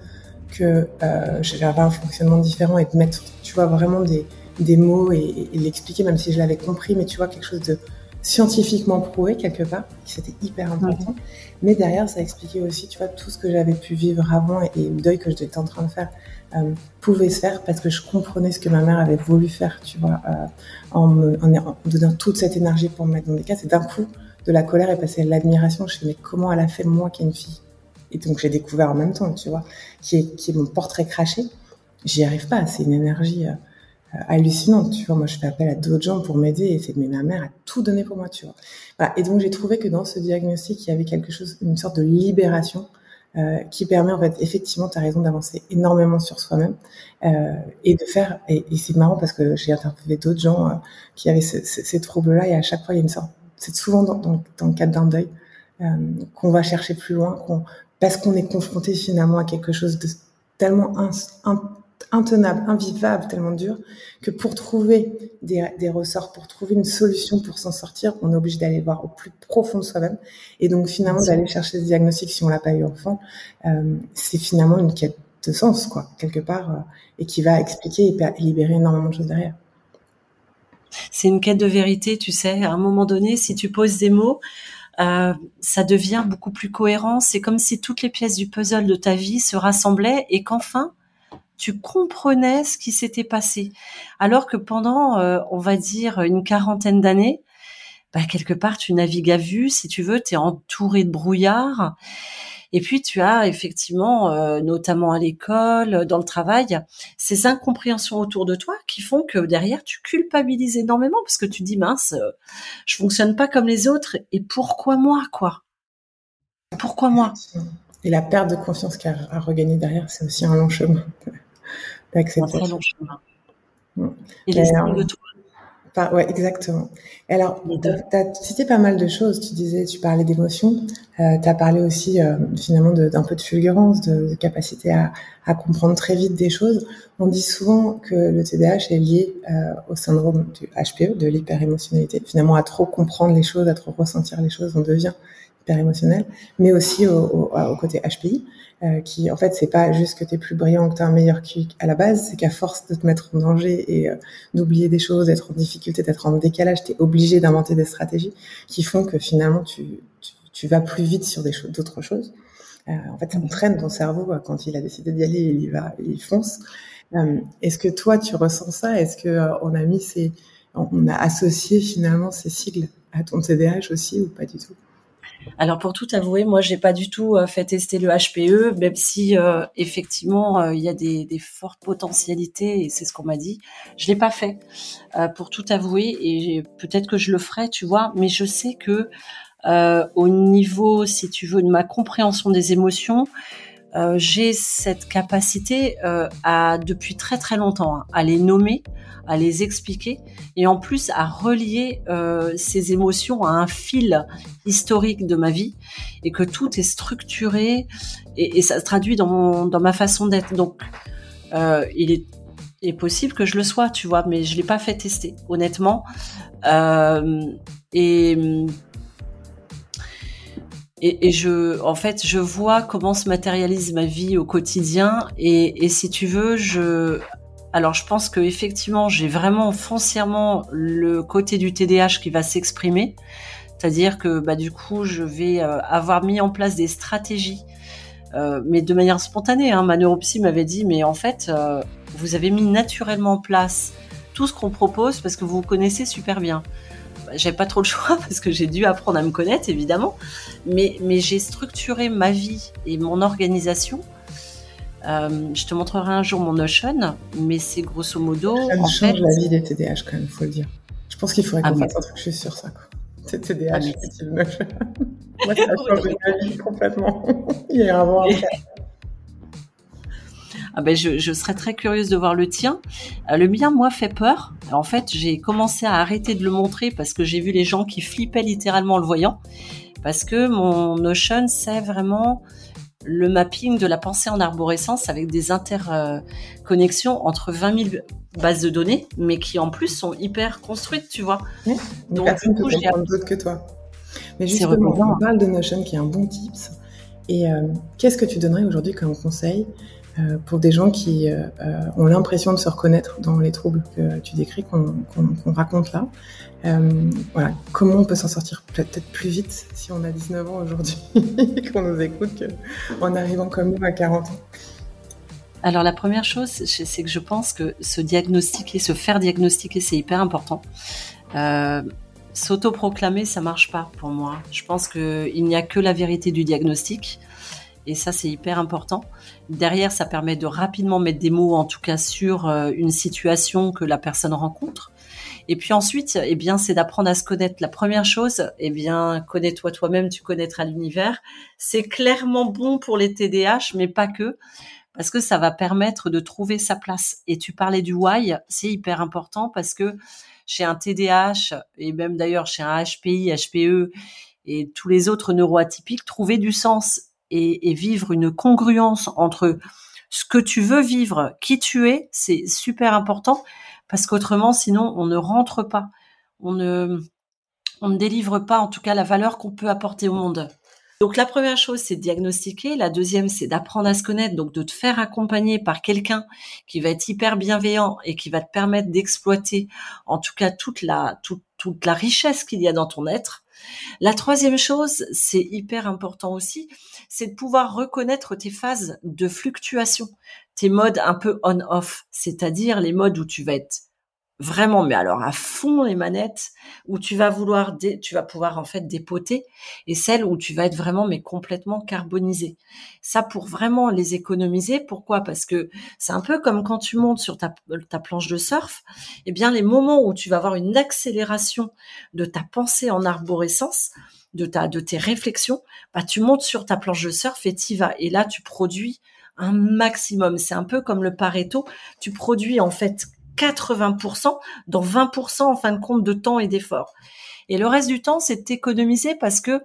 [SPEAKER 7] que euh, j'avais un fonctionnement différent et de mettre, tu vois, vraiment des, des mots et, l'expliquer, même si je l'avais compris, mais tu vois, quelque chose de scientifiquement prouvé quelque part, c'était hyper important. Mais derrière, ça expliquait aussi, tu vois, tout ce que j'avais pu vivre avant et, et le deuil que j'étais en train de faire euh, pouvait se faire parce que je comprenais ce que ma mère avait voulu faire, tu vois, euh, en, me, en, donnant toute cette énergie pour me mettre dans des cas. C'est d'un coup, de la colère est passée à l'admiration. Je me mais comment elle a fait moi qui est une fille? Et donc j'ai découvert en même temps, tu vois, qui est, qui est mon portrait craché. J'y arrive pas, c'est une énergie. Euh, hallucinantes. Tu vois, moi, je fais appel à d'autres gens pour m'aider et c'est mais ma mère a tout donné pour moi, tu vois. Et donc, j'ai trouvé que dans ce diagnostic, il y avait quelque chose, une sorte de libération euh, qui permet en fait effectivement, tu as raison d'avancer énormément sur soi-même euh, et de faire. Et, c'est marrant parce que j'ai interviewé d'autres gens euh, qui avaient ce, ce, ces troubles-là et à chaque fois il y a une sorte. C'est souvent dans, dans, dans, le cadre d'un deuil euh, qu'on va chercher plus loin, qu'on parce qu'on est confronté finalement à quelque chose de tellement in, in, intenable, invivable, tellement dur, que pour trouver des, des ressorts, pour trouver une solution pour s'en sortir, on est obligé d'aller voir au plus profond de soi-même. Et donc finalement, d'aller chercher ce diagnostic, si on l'a pas eu enfant, euh, c'est finalement une quête de sens, quoi, quelque part, euh, et qui va expliquer et, et libérer énormément de choses derrière.
[SPEAKER 8] C'est une quête de vérité, tu sais. À un moment donné, si tu poses des mots, euh, ça devient beaucoup plus cohérent. C'est comme si toutes les pièces du puzzle de ta vie se rassemblaient et qu'enfin, tu comprenais ce qui s'était passé. Alors que pendant, euh, on va dire, une quarantaine d'années, bah, quelque part, tu navigues à vue, si tu veux, tu es entouré de brouillard. Et puis, tu as effectivement, euh, notamment à l'école, dans le travail, ces incompréhensions autour de toi qui font que derrière, tu culpabilises énormément parce que tu dis, mince, euh, je fonctionne pas comme les autres. Et pourquoi moi, quoi? Pourquoi moi?
[SPEAKER 7] Et la perte de confiance qu'à à regagner derrière, c'est aussi un long chemin
[SPEAKER 8] d'acceptation. Et l'estime de toi.
[SPEAKER 7] Par, ouais, exactement. Alors, tu as cité pas mal de choses. Tu disais, tu parlais d'émotions. Euh, tu as parlé aussi euh, finalement d'un peu de fulgurance, de, de capacité à, à, comprendre très vite des choses. On dit souvent que le TDAH est lié euh, au syndrome du HPE, de l'hyperémotionnalité. Finalement, à trop comprendre les choses, à trop ressentir les choses, on devient émotionnel, mais aussi au, au, au côté HPI, euh, qui en fait c'est pas juste que tu es plus brillant, que tu as un meilleur QI à la base, c'est qu'à force de te mettre en danger et euh, d'oublier des choses, d'être en difficulté, d'être en décalage, tu es obligé d'inventer des stratégies qui font que finalement tu, tu, tu vas plus vite sur d'autres choses. Euh, en fait, ça entraîne ton cerveau euh, quand il a décidé d'y aller, il y va, il fonce. Euh, Est-ce que toi tu ressens ça? Est-ce que euh, on a mis ces, on a associé finalement ces sigles à ton TDAH aussi ou pas du tout?
[SPEAKER 8] Alors pour tout avouer, moi j'ai pas du tout euh, fait tester le HPE, même si euh, effectivement euh, il y a des, des, fortes potentialités et c'est ce qu'on m'a dit. Je l'ai pas fait euh, pour tout avouer et peut-être que je le ferai, tu vois. Mais je sais que euh, au niveau, si tu veux, de ma compréhension des émotions, j'ai cette capacité à depuis très très longtemps hein, à les nommer à les expliquer et en plus à relier euh, ces émotions à un fil historique de ma vie et que tout est structuré et, ça se traduit dans, dans ma façon d'être. Donc, euh, il est, est, possible que je le sois, tu vois, mais je l'ai pas fait tester, honnêtement. Euh, et et, je, en fait, je vois comment se matérialise ma vie au quotidien. Et, et si tu veux, je, alors je pense que effectivement j'ai vraiment foncièrement le côté du TDAH qui va s'exprimer, c'est-à-dire que bah, du coup je vais euh, avoir mis en place des stratégies, euh, mais de manière spontanée. Hein. Ma neuropsy m'avait dit mais en fait euh, vous avez mis naturellement en place tout ce qu'on propose parce que vous vous connaissez super bien. J'avais pas trop le choix parce que j'ai dû apprendre à me connaître évidemment, mais, mais j'ai structuré ma vie et mon organisation euh, je te montrerai un jour mon Notion, mais c'est grosso modo.
[SPEAKER 7] Ça
[SPEAKER 8] en
[SPEAKER 7] change
[SPEAKER 8] fait,
[SPEAKER 7] la vie des TDAH quand même, faut le dire. Je pense qu'il faudrait qu'on ah, fasse un truc juste sur ça. Quoi. C'est TDAH, ah. Moi, ça a changé ma vie complètement. Il y a un avant
[SPEAKER 8] Ah ben je, je, serais très curieuse de voir le tien. Euh, le mien, moi, fait peur. En fait, j'ai commencé à arrêter de le montrer parce que j'ai vu les gens qui flippaient littéralement en le voyant. Parce que mon Notion, c'est vraiment le mapping de la pensée en arborescence avec des interconnexions entre 20 000 bases de données, mais qui en plus sont hyper construites, tu vois.
[SPEAKER 7] Oui, Donc, personne coup, peut comprendre d'autres que toi. Mais justement, on parle de Notion qui est un bon tips. Et euh, qu'est-ce que tu donnerais aujourd'hui comme conseil pour des gens qui euh, ont l'impression de se reconnaître dans les troubles que tu décris, qu'on qu qu raconte là euh, voilà, comment on peut s'en sortir peut-être plus vite si on a 19 ans aujourd'hui et qu'on nous écoute qu'en arrivant comme nous à 40 ans?
[SPEAKER 8] Alors la première chose, c'est que je pense que se diagnostiquer, se faire diagnostiquer, c'est hyper important. Euh, S'autoproclamer, ça marche pas pour moi. Je pense qu'il n'y a que la vérité du diagnostic Et ça, c'est hyper important. Derrière, ça permet de rapidement mettre des mots, en tout cas, sur euh, une situation que la personne rencontre. Et puis ensuite, eh bien, c'est d'apprendre à se connaître. La première chose, eh bien, connais-toi toi-même, tu connaîtras l'univers. C'est clairement bon pour les TDAH, mais pas que, parce que ça va permettre de trouver sa place. Et tu parlais du why, c'est hyper important parce que chez un TDAH et même d'ailleurs chez un HPI, HPE et tous les autres neuroatypiques, trouver du sens et, et vivre une congruence entre ce que tu veux vivre, qui tu es, c'est super important parce qu'autrement, sinon, on ne rentre pas, on ne, on ne délivre pas, en tout cas, la valeur qu'on peut apporter au monde. Donc la première chose, c'est diagnostiquer. La deuxième, c'est d'apprendre à se connaître, donc de te faire accompagner par quelqu'un qui va être hyper bienveillant et qui va te permettre d'exploiter, en tout cas, toute la, toute, toute la richesse qu'il y a dans ton être. La troisième chose, c'est hyper important aussi, c'est de pouvoir reconnaître tes phases de fluctuation, tes modes un peu on-off, c'est-à-dire les modes où tu vas être vraiment, mais alors à fond les manettes, où tu vas vouloir, tu vas pouvoir en fait dépoter, et celles où tu vas être vraiment mais complètement carbonisé. Ça pour vraiment les économiser. Pourquoi? Parce que c'est un peu comme quand tu montes sur ta, ta planche de surf. Eh bien, les moments où tu vas avoir une accélération de ta pensée en arborescence, de ta, de tes réflexions, bah tu montes sur ta planche de surf et t'y vas. Et là, tu produis un maximum. C'est un peu comme le Pareto. Tu produis en fait 80% dans 20% en fin de compte de temps et d'effort. Et le reste du temps, c'est d'économiser parce que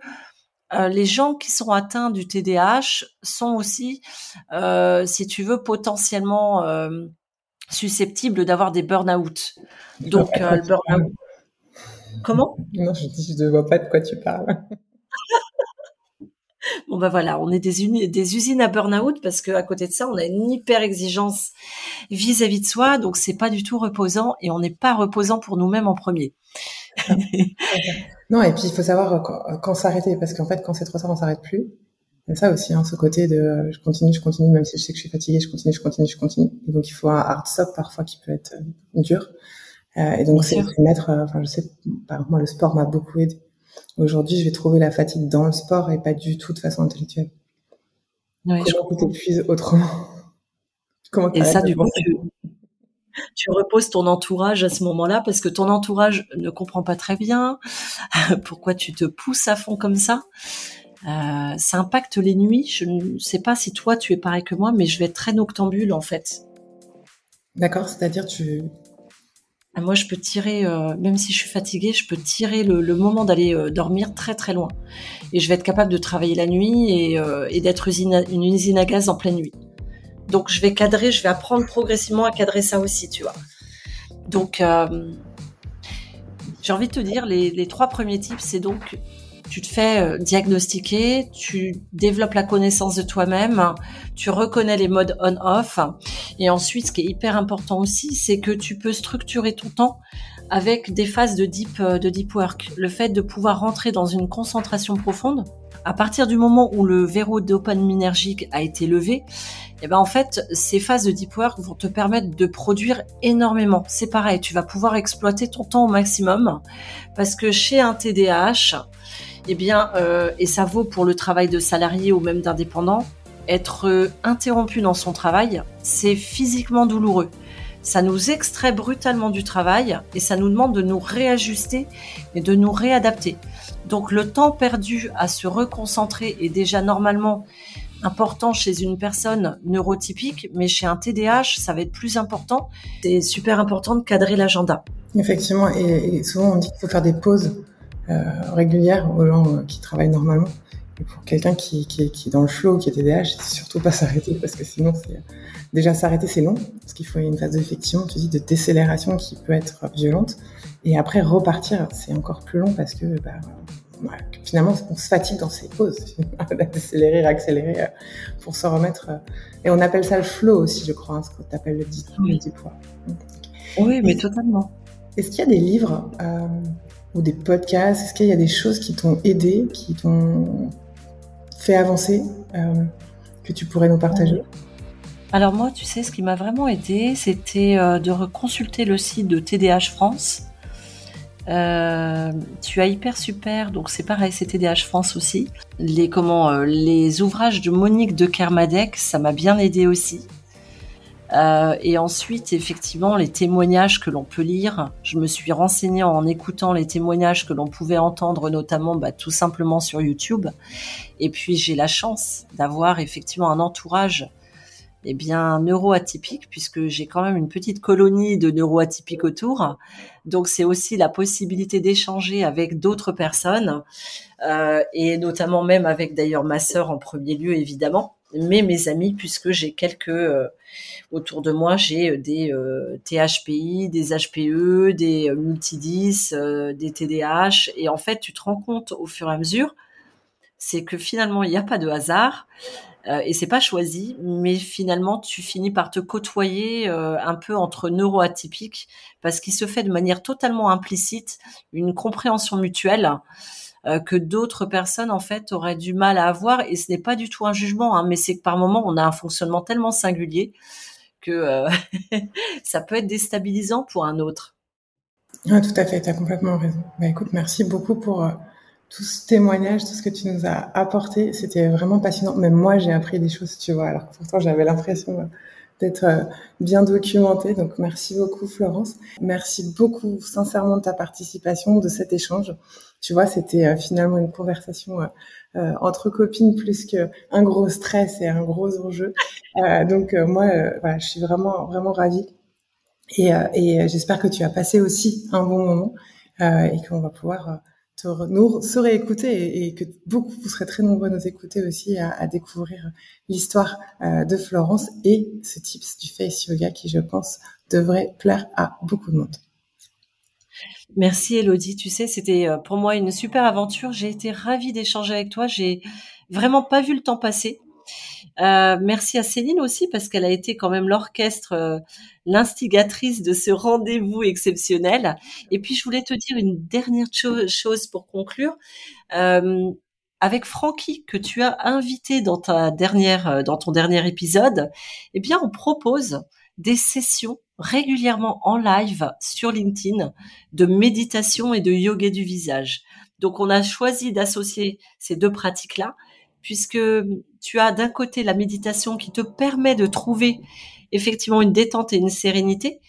[SPEAKER 8] euh, les gens qui sont atteints du TDAH sont aussi, euh, si tu veux, potentiellement euh, susceptibles d'avoir des burn-out. Donc, le burn-out. Comment?
[SPEAKER 7] Non, je ne vois pas de quoi tu parles.
[SPEAKER 8] Bon ben voilà, on est des, des usines à burn-out parce qu'à côté de ça, on a une hyper exigence vis-à-vis de soi, donc c'est pas du tout reposant et on n'est pas reposant pour nous-mêmes en premier.
[SPEAKER 7] non, et puis il faut savoir quand, s'arrêter parce qu'en fait, quand c'est trop tard, on s'arrête plus. Il y a ça aussi, hein, ce côté de je continue, je continue, même si je sais que je suis fatiguée, je continue, je continue, je continue. Et donc il faut un hard stop parfois qui peut être euh, dur. Euh, et donc c'est mettre, euh, enfin je sais, par exemple moi le sport m'a beaucoup aidé Aujourd'hui, je vais trouver la fatigue dans le sport et pas du tout de façon intellectuelle.
[SPEAKER 8] Oui,
[SPEAKER 7] Comment tu t'épuises autrement
[SPEAKER 8] Comment Et ça, du coup, tu, reposes ton entourage à ce moment-là parce que ton entourage ne comprend pas très bien pourquoi tu te pousses à fond comme ça? Euh, ça impacte les nuits. Je ne sais pas si toi tu es pareil que moi, mais je vais être très noctambule en fait.
[SPEAKER 7] D'accord, c'est-à-dire tu
[SPEAKER 8] moi, je peux tirer, euh, même si je suis fatiguée, je peux tirer le, moment d'aller euh, dormir très très loin. Et je vais être capable de travailler la nuit et, euh, d'être une usine à gaz en pleine nuit. Donc, je vais cadrer, je vais apprendre progressivement à cadrer ça aussi, tu vois. Donc, j'ai envie de te dire, les, les trois premiers tips, c'est donc tu te fais euh, diagnostiquer, tu développes la connaissance de toi-même, tu reconnais les modes on-off. Et ensuite, ce qui est hyper important aussi, c'est que tu peux structurer ton temps avec des phases de deep, euh, de deep work. Le fait de pouvoir rentrer dans une concentration profonde, à partir du moment où le verrou dopaminergique a été levé, eh ben en fait, ces phases de deep work vont te permettre de produire énormément. C'est pareil, tu vas pouvoir exploiter ton temps au maximum parce que chez un TDAH, eh bien, euh, et ça vaut pour le travail de salarié ou même d'indépendant, être euh, interrompu dans son travail, c'est physiquement douloureux. Ça nous extrait brutalement du travail et ça nous demande de nous réajuster et de nous réadapter. Donc le temps perdu à se reconcentrer est déjà normalement important chez une personne neurotypique, mais chez un TDAH, ça va être plus important. C'est super important de cadrer l'agenda.
[SPEAKER 7] Effectivement, et, souvent on dit qu'il faut faire des pauses euh, régulières aux gens euh, qui travaillent normalement. Et pour quelqu'un qui, qui, qui, est dans le flow, qui est TDAH, c'est surtout pas s'arrêter parce que sinon, c'est déjà s'arrêter, c'est long parce qu'il faut une phase d'effectivement, tu dis, de décélération qui peut être violente. Et après repartir, c'est encore plus long parce que bah, finalement, on se fatigue dans ces pauses, d'accélérer, accélérer euh, pour se remettre. Et on appelle ça le flow aussi, je crois, hein, ce que tu appelles le dit
[SPEAKER 8] oui. Oui, mais totalement.
[SPEAKER 7] Est-ce qu'il y a des livres euh, ou des podcasts Est-ce qu'il y a des choses qui t'ont aidé, qui t'ont fait avancer, euh, que tu pourrais nous partager?
[SPEAKER 8] Alors moi, tu sais, ce qui m'a vraiment aidé, c'était euh, de reconsulter le site de TDH France Euh, tu as hyper super, donc c'est pareil, c'est TDH France aussi. Les comment, les ouvrages de Monique de Kermadec, ça m'a bien aidé aussi. Euh, et ensuite, effectivement, les témoignages que l'on peut lire. Je me suis renseignée en écoutant les témoignages que l'on pouvait entendre, notamment bah, tout simplement sur YouTube. Et puis, j'ai la chance d'avoir effectivement un entourage eh bien neuroatypique puisque j'ai quand même une petite colonie de neuroatypiques autour. Donc c'est aussi la possibilité d'échanger avec d'autres personnes euh, et notamment même avec d'ailleurs ma sœur en premier lieu évidemment, mais mes amis puisque j'ai quelques euh, autour de moi j'ai des euh, THPI, des HPE, des multidis, des TDAH et en fait tu te rends compte au fur et à mesure c'est que finalement il n'y a pas de hasard euh, et c'est pas choisi, mais finalement tu finis par te côtoyer euh, un peu entre neuroatypiques parce qu'il se fait de manière totalement implicite une compréhension mutuelle euh, que d'autres personnes en fait auraient du mal à avoir et ce n'est pas du tout un jugement, hein, mais c'est que par moment on a un fonctionnement tellement singulier que ça peut être déstabilisant pour un autre.
[SPEAKER 7] Ah, tout à fait, tu as complètement raison. Bah, écoute, merci beaucoup pour tout ce témoignage, tout ce que tu nous as apporté, c'était vraiment passionnant. Même moi, j'ai appris des choses, tu vois, alors que pourtant j'avais l'impression d'être euh, bien documentée. Donc merci beaucoup, Florence. Merci beaucoup, sincèrement, de ta participation, de cet échange. Tu vois, c'était euh, finalement une conversation euh, entre copines plus qu'un gros stress et un gros enjeu. donc moi, je suis vraiment, vraiment ravie. Et, et j'espère que tu as passé aussi un bon moment et qu'on va pouvoir nous se réécouter et, que beaucoup, vous serez très nombreux à nous écouter aussi à, découvrir l'histoire euh, de Florence et ce tips du face yoga qui, je pense, devrait plaire à beaucoup de monde.
[SPEAKER 8] Merci Elodie, tu sais, c'était euh, pour moi une super aventure. J'ai été ravie d'échanger avec toi. J'ai vraiment pas vu le temps passer. Euh, merci à Céline aussi parce qu'elle a été quand même l'orchestre, euh, l'instigatrice de ce rendez-vous exceptionnel. Et puis je voulais te dire une dernière chose pour conclure. Euh, avec Francky que tu as invité dans ta dernière, dans ton dernier épisode, eh bien on propose des sessions régulièrement en live sur LinkedIn de méditation et de yoga du visage. Donc on a choisi d'associer ces deux pratiques-là puisque tu as d'un côté la méditation qui te permet de trouver effectivement une détente et une sérénité,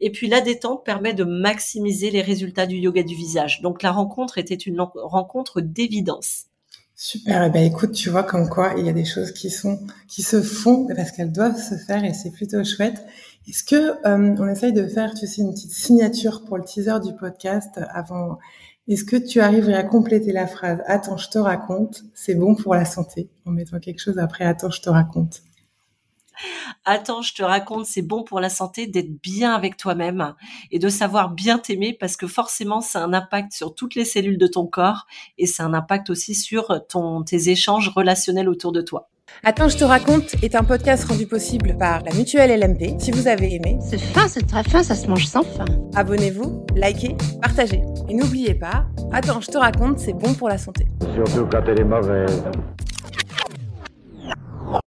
[SPEAKER 8] et puis la détente permet de maximiser les résultats du yoga du visage. Donc la rencontre était une rencontre d'évidence.
[SPEAKER 7] Super. Eh ben, écoute, tu vois comme quoi il y a des choses qui sont qui se font parce qu'elles doivent se faire et c'est plutôt chouette. Est-ce que euh, on essaye de faire, tu sais, une petite signature pour le teaser du podcast avant est-ce que tu arriverais à compléter la phrase Attends, je te raconte, c'est bon pour la santé en mettant quelque chose après Attends, je te raconte
[SPEAKER 8] Attends, je te raconte, c'est bon pour la santé d'être bien avec toi-même et de savoir bien t'aimer parce que forcément, c'est un impact sur toutes les cellules de ton corps et c'est un impact aussi sur ton, tes échanges relationnels autour de toi.
[SPEAKER 1] Attends, je te raconte est un podcast rendu possible par la mutuelle LMP. Si vous avez aimé,
[SPEAKER 2] c'est fin, c'est très fin, ça se mange sans fin.
[SPEAKER 1] Abonnez-vous, likez, partagez. Et n'oubliez pas, Attends, je te raconte, c'est bon pour la santé.
[SPEAKER 3] Surtout quand elle est mauvaise.